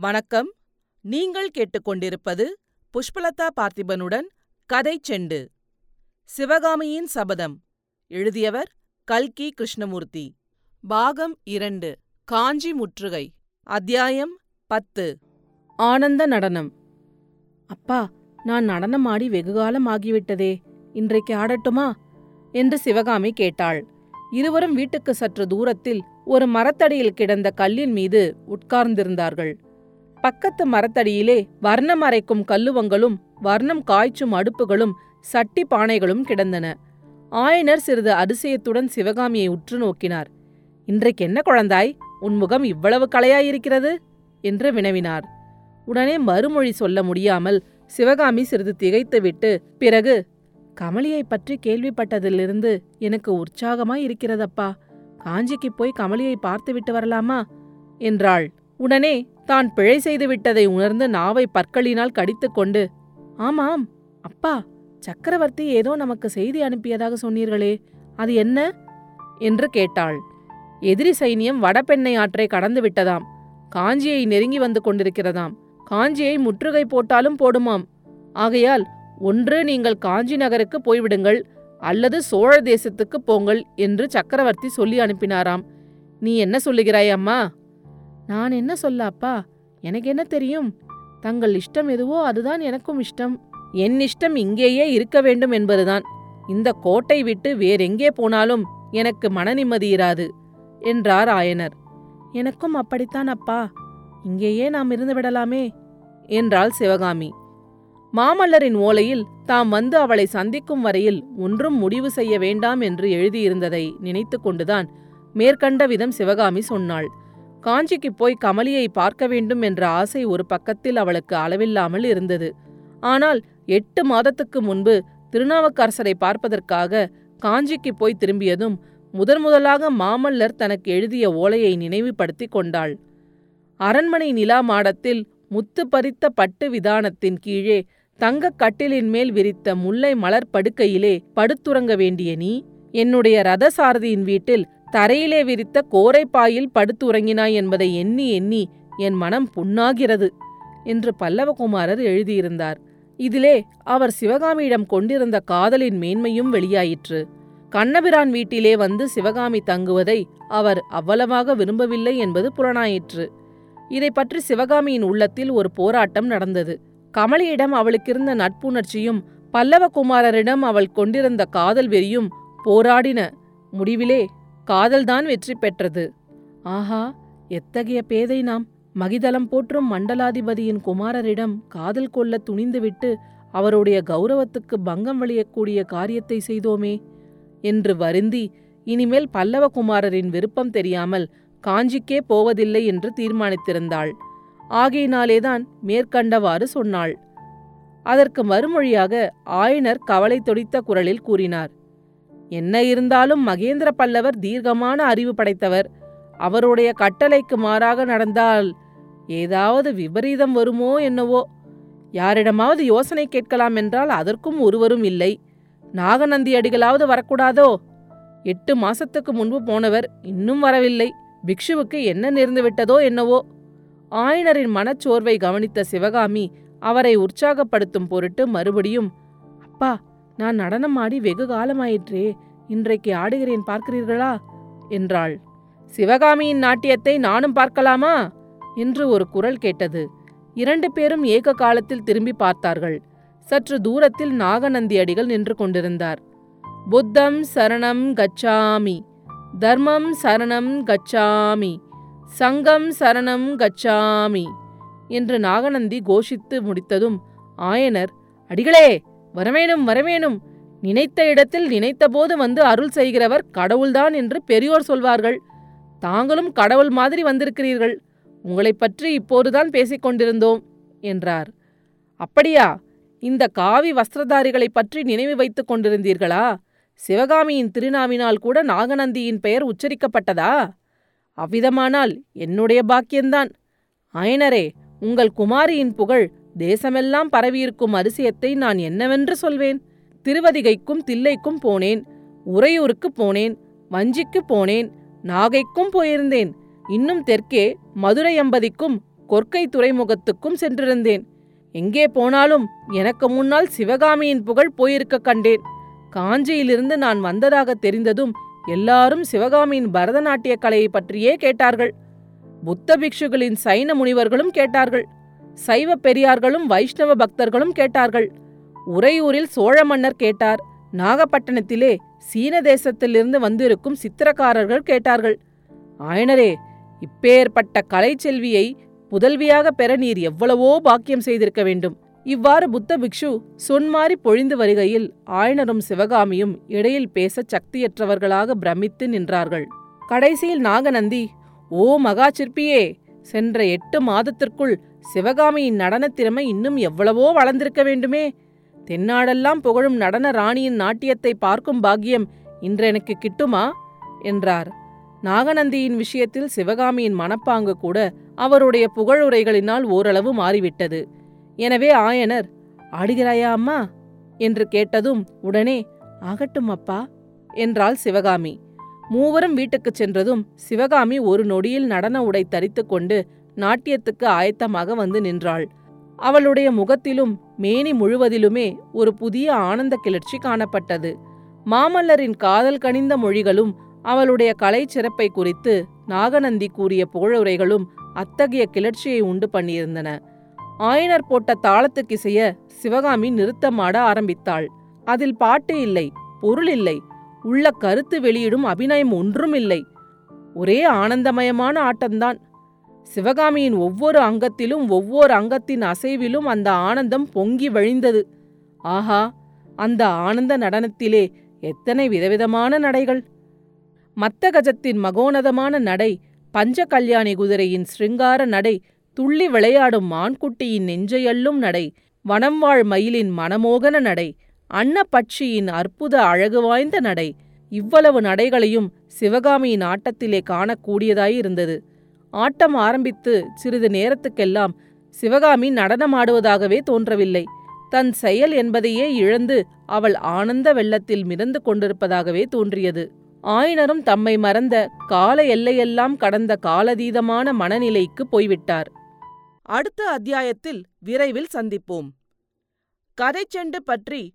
வணக்கம். நீங்கள் கேட்டுக்கொண்டிருப்பது புஷ்பலதா பார்த்திபனுடன் கதை செண்டு. சிவகாமியின் சபதம். எழுதியவர் கல்கி கிருஷ்ணமூர்த்தி. பாகம் இரண்டு காஞ்சி முற்றுகை. அத்தியாயம் பத்து. ஆனந்த நடனம். அப்பா நான் நடனம் ஆடி வெகுகாலம் ஆகிவிட்டதே. இன்றைக்கு ஆடட்டுமா? என்று சிவகாமி கேட்டாள். இருவரும் வீட்டுக்கு சற்று தூரத்தில் ஒரு மரத்தடியில் கிடந்த கல்லின் மீது உட்கார்ந்திருந்தார்கள். பக்கத்து மரத்தடியிலே வர்ணம் அரைக்கும் கல்லுவங்களும் வர்ணம் காய்ச்சும் அடுப்புகளும் சட்டி பானைகளும் கிடந்தன. ஆயனர் சிறிது அதிசயத்துடன் சிவகாமியை உற்று நோக்கினார். இன்றைக்கு என்ன குழந்தாய்? உன் முகம் இவ்வளவு களையாயிருக்கிறது? என்று வினவினார். உடனே மறுமொழி சொல்ல முடியாமல் சிவகாமி சிறிது திகைத்துவிட்டு பிறகு கமலியை பற்றி கேள்விப்பட்டதிலிருந்து எனக்கு உற்சாகமாய் இருக்கிறதப்பா காஞ்சிக்கு போய் கமலியை பார்த்துவிட்டு வரலாமா? என்றாள். உடனே தான் பிழை செய்து விட்டதை உணர்ந்து நாவை பற்களினால் கடித்துக்கொண்டு ஆமாம் அப்பா சக்கரவர்த்தி ஏதோ நமக்கு செய்தி அனுப்பியதாக சொன்னீர்களே அது என்ன? என்று கேட்டாள். எதிரி சைனியம் வடபெண்ணை ஆற்றை கடந்து விட்டதாம். காஞ்சியை நெருங்கி வந்து கொண்டிருக்கிறதாம். காஞ்சியை முற்றுகை போட்டாலும் போடுமாம். ஆகையால் ஒன்று நீங்கள் காஞ்சி நகருக்கு போய்விடுங்கள் அல்லது சோழ தேசத்துக்கு போங்கள் என்று சக்கரவர்த்தி சொல்லி அனுப்பினாராம். நீ என்ன சொல்லுகிறாய் அம்மா? நான் என்ன சொல்ல அப்பா? எனக்கு என்ன தெரியும்? தங்கள் இஷ்டம் எதுவோ அதுதான் எனக்கும் இஷ்டம். என் இஷ்டம் இங்கேயே இருக்க வேண்டும் என்பதுதான். இந்த கோட்டை விட்டு வேறெங்கே போனாலும் எனக்கு மனநிம்மதி இராது என்றார் ஆயனர். எனக்கும் அப்படித்தான் அப்பா. இங்கேயே நாம் இருந்து விடலாமே என்றாள் சிவகாமி. மாமல்லரின் ஓலையில் தாம் வந்து அவளை சந்திக்கும் வரையில் ஒன்றும் முடிவு செய்ய வேண்டாம் என்று எழுதியிருந்ததை நினைத்து கொண்டுதான் மேற்கண்ட விதம் சிவகாமி சொன்னாள். காஞ்சிக்கு போய் கமலியை பார்க்க வேண்டும் என்ற ஆசை ஒரு பக்கத்தில் அவளுக்கு அளவில்லாமல் இருந்தது. ஆனால் எட்டு மாதத்துக்கு முன்பு திருநாவுக்கரசரை பார்ப்பதற்காக காஞ்சிக்கு போய் திரும்பியதும் முதன் முதலாக மாமல்லர் தனக்கு எழுதிய ஓலையை நினைவுபடுத்தி கொண்டாள். அரண்மனை நிலா மாடத்தில் முத்து பறித்த பட்டு விதானத்தின் கீழே தங்கக் கட்டிலின் மேல் விரித்த முல்லை மலர் படுக்கையிலே படுத்துறங்க வேண்டிய நீ என்னுடைய ரதசாரதியின் வீட்டில் தரையிலே விரித்த கோரைப்பாயில் படுத்துறங்கினாய் என்பதை எண்ணி எண்ணி என் மனம் புண்ணாகிறது என்று பல்லவகுமாரர் எழுதியிருந்தார். இதிலே அவர் சிவகாமியிடம் கொண்டிருந்த காதலின் மேன்மையும் வெளியாயிற்று. கண்ணபிரான் வீட்டிலே வந்து சிவகாமி தங்குவதை அவர் அவ்வளவாக விரும்பவில்லை என்பது புலனாயிற்று. இதை பற்றி சிவகாமியின் உள்ளத்தில் ஒரு போராட்டம் நடந்தது. கமலியிடம் அவளுக்கிருந்த நட்புணர்ச்சியும் பல்லவகுமாரரிடம் அவள் கொண்டிருந்த காதல் வெறியும் போராடின முடிவிலே காதல்தான் வெற்றி பெற்றது. ஆஹா எத்தகைய பேதை நாம். மகிதலம் போற்றும் மண்டலாதிபதியின் குமாரரிடம் காதல் கொள்ள துணிந்துவிட்டு அவருடைய கௌரவத்துக்கு பங்கம் விளையக்கூடிய காரியத்தை செய்தோமே. என்று வருந்தி இனிமேல் பல்லவகுமாரரின் விருப்பம் தெரியாமல் காஞ்சிக்கே போவதில்லை என்று தீர்மானித்திருந்தாள். ஆகையினாலேதான் மேற்கண்டவாறு சொன்னாள். அதற்கு மறுமொழியாக ஆயனர் கவலை தொடித்த குரலில் கூறினார். என்ன இருந்தாலும் மகேந்திர பல்லவர் தீர்க்கமான அறிவு படைத்தவர். அவருடைய கட்டளைக்கு மாறாக நடந்தால் ஏதாவது விபரீதம் வருமோ என்னவோ. யாரிடமாவது யோசனை கேட்கலாம் என்றால் அதற்கும் ஒருவரும் இல்லை. நாகநந்தி அடிகளாவது வரக்கூடாதோ? எட்டு மாசத்துக்கு முன்பு போனவர் இன்னும் வரவில்லை. பிக்ஷுவுக்கு என்ன நேர்ந்து விட்டதோ என்னவோ. ஆயனரின் மனச்சோர்வை கவனித்த சிவகாமி அவரை உற்சாகப்படுத்தும் பொருட்டு மறுபடியும் அப்பா நான் நடனம் ஆடி வெகு காலமாயிற்றே. இன்றைக்கு ஆடுகிறேன் பார்க்கிறீர்களா? என்றாள். சிவகாமியின் நாட்டியத்தை நானும் பார்க்கலாமா? என்று ஒரு குரல் கேட்டது. இரண்டு பேரும் ஏக காலத்தில் திரும்பி பார்த்தார்கள். சற்று தூரத்தில் நாகநந்தி அடிகள் நின்று கொண்டிருந்தார். புத்தம் சரணம் கச்சாமி தர்மம் சரணம் கச்சாமி சங்கம் சரணம் கச்சாமி என்று நாகநந்தி கோஷித்து முடித்ததும் ஆயனர் அடிகளே! வரவேணும் வரவேணும். நினைத்த இடத்தில் நினைத்தபோது வந்து அருள் செய்கிறவர் கடவுள்தான் என்று பெரியோர் சொல்வார்கள். தாங்களும் கடவுள் மாதிரி வந்திருக்கிறீர்கள். உங்களைப் பற்றி இப்போதுதான் பேசிக் கொண்டிருந்தோம் என்றார். அப்படியா? இந்த காவி வஸ்திரதாரிகளைப் பற்றி நினைவு வைத்துக் கொண்டிருந்தீர்களா? சிவகாமியின் திருநாவினால் கூட நாகநந்தியின் பெயர் உச்சரிக்கப்பட்டதா? அவ்விதமானால் என்னுடைய பாக்கியந்தான் ஆயனரே உங்கள் குமாரியின் புகழ் தேசமெல்லாம் பரவியிருக்கும் அரிசியத்தை நான் என்னவென்று சொல்வேன்? திருவதிகைக்கும் தில்லைக்கும் போனேன் உறையூருக்கு போனேன் வஞ்சிக்கு போனேன் நாகைக்கும் போயிருந்தேன். இன்னும் தெற்கே மதுரை அம்பதிக்கும் கொற்கை துறைமுகத்துக்கும் சென்றிருந்தேன். எங்கே போனாலும் எனக்கு முன்னால் சிவகாமியின் புகழ் போயிருக்க கண்டேன். காஞ்சியிலிருந்து நான் வந்ததாக தெரிந்ததும் எல்லாரும் சிவகாமியின் பரதநாட்டிய கலையை பற்றியே கேட்டார்கள். புத்த பிக்ஷுகளின் சைன முனிவர்களும் கேட்டார்கள். சைவ பெரியார்களும் வைஷ்ணவ பக்தர்களும் கேட்டார்கள். உறையூரில் சோழ மன்னர் கேட்டார். நாகப்பட்டினத்திலே சீன தேசத்திலிருந்து வந்திருக்கும் சித்திரக்காரர்கள் கேட்டார்கள். ஆயனரே இப்பேற்பட்ட கலைச்செல்வியை புதல்வியாக பெற நீர் எவ்வளவோ பாக்கியம் செய்திருக்க வேண்டும். இவ்வாறு புத்த பிக்ஷு சொன்மாறி பொழிந்து வருகையில் ஆயனரும் சிவகாமியும் இடையில் பேசச் சக்தியற்றவர்களாக பிரமித்து நின்றார்கள். கடைசியில் நாகநந்தி ஓ மகா சிற்பியே சென்ற எட்டு மாதத்திற்குள் சிவகாமியின் நடனத் திறமை இன்னும் எவ்வளவோ வளர்ந்திருக்க வேண்டுமே. தென்னாடெல்லாம் புகழும் நடன ராணியின் நாட்டியத்தை பார்க்கும் பாக்கியம் இன்று எனக்கு கிட்டுமா? என்றார். நாகநந்தியின் விஷயத்தில் சிவகாமியின் மனப்பாங்கு கூட அவருடைய புகழுரைகளினால் ஓரளவு மாறிவிட்டது. எனவே ஆயனர் ஆடுகிறாயா அம்மா? என்று கேட்டதும் உடனே ஆகட்டும் அப்பா என்றாள் சிவகாமி. மூவரும் வீட்டுக்குச் சென்றதும் சிவகாமி ஒரு நொடியில் நடன உடை தரித்து கொண்டு நாட்டியத்துக்கு ஆயத்தமாக வந்து நின்றாள். அவளுடைய முகத்திலும் மேனி முழுவதிலுமே ஒரு புதிய ஆனந்த கிளர்ச்சி காணப்பட்டது. மாமல்லரின் காதல் கனிந்த மொழிகளும் அவளுடைய கலை சிறப்பை குறித்து நாகநந்தி கூறிய புகழுரைகளும் அத்தகைய கிளர்ச்சியை உண்டு பண்ணியிருந்தன. ஆயனர் போட்ட தாளத்துக்கிசைய சிவகாமி நிறுத்தமாட ஆரம்பித்தாள். அதில் பாட்டு இல்லை பொருள் இல்லை உள்ள கருத்து வெளியிடும் அபிநயம் ஒன்றும் இல்லை ஒரே ஆனந்தமயமான ஆட்டம்தான். சிவகாமியின் ஒவ்வொரு அங்கத்திலும் ஒவ்வொரு அங்கத்தின் அசைவிலும் அந்த ஆனந்தம் பொங்கி வழிந்தது. ஆஹா அந்த ஆனந்த நடனத்திலே எத்தனை விதவிதமான நடைகள்! மத்தகஜத்தின் மகோனதமான நடை பஞ்ச கல்யாணி குதிரையின் ஸ்ருங்கார நடை துள்ளி விளையாடும் மான்குட்டியின் நெஞ்சையள்ளும் நடை வனம்வாழ் மயிலின் மனமோகன நடை அன்னப்பட்சியின் அற்புத அழகு வாய்ந்த நடை இவ்வளவு நடைகளையும் சிவகாமியின் ஆட்டத்திலே காணக்கூடியதாயிருந்தது. ஆட்டம் ஆரம்பித்து சிறிது நேரத்துக்கெல்லாம் சிவகாமி நடனமாடுவதாகவே தோன்றவில்லை. தன் செயல் என்பதையே இழந்து அவள் ஆனந்த வெள்ளத்தில் மிதந்து கொண்டிருப்பதாகவே தோன்றியது. ஆயினரும் தம்மை மறந்த கால எல்லையெல்லாம் கடந்த காலதீதமான மனநிலைக்கு போய்விட்டார். அடுத்த அத்தியாயத்தில் விரைவில் சந்திப்போம். கதைச்செண்டு பற்றி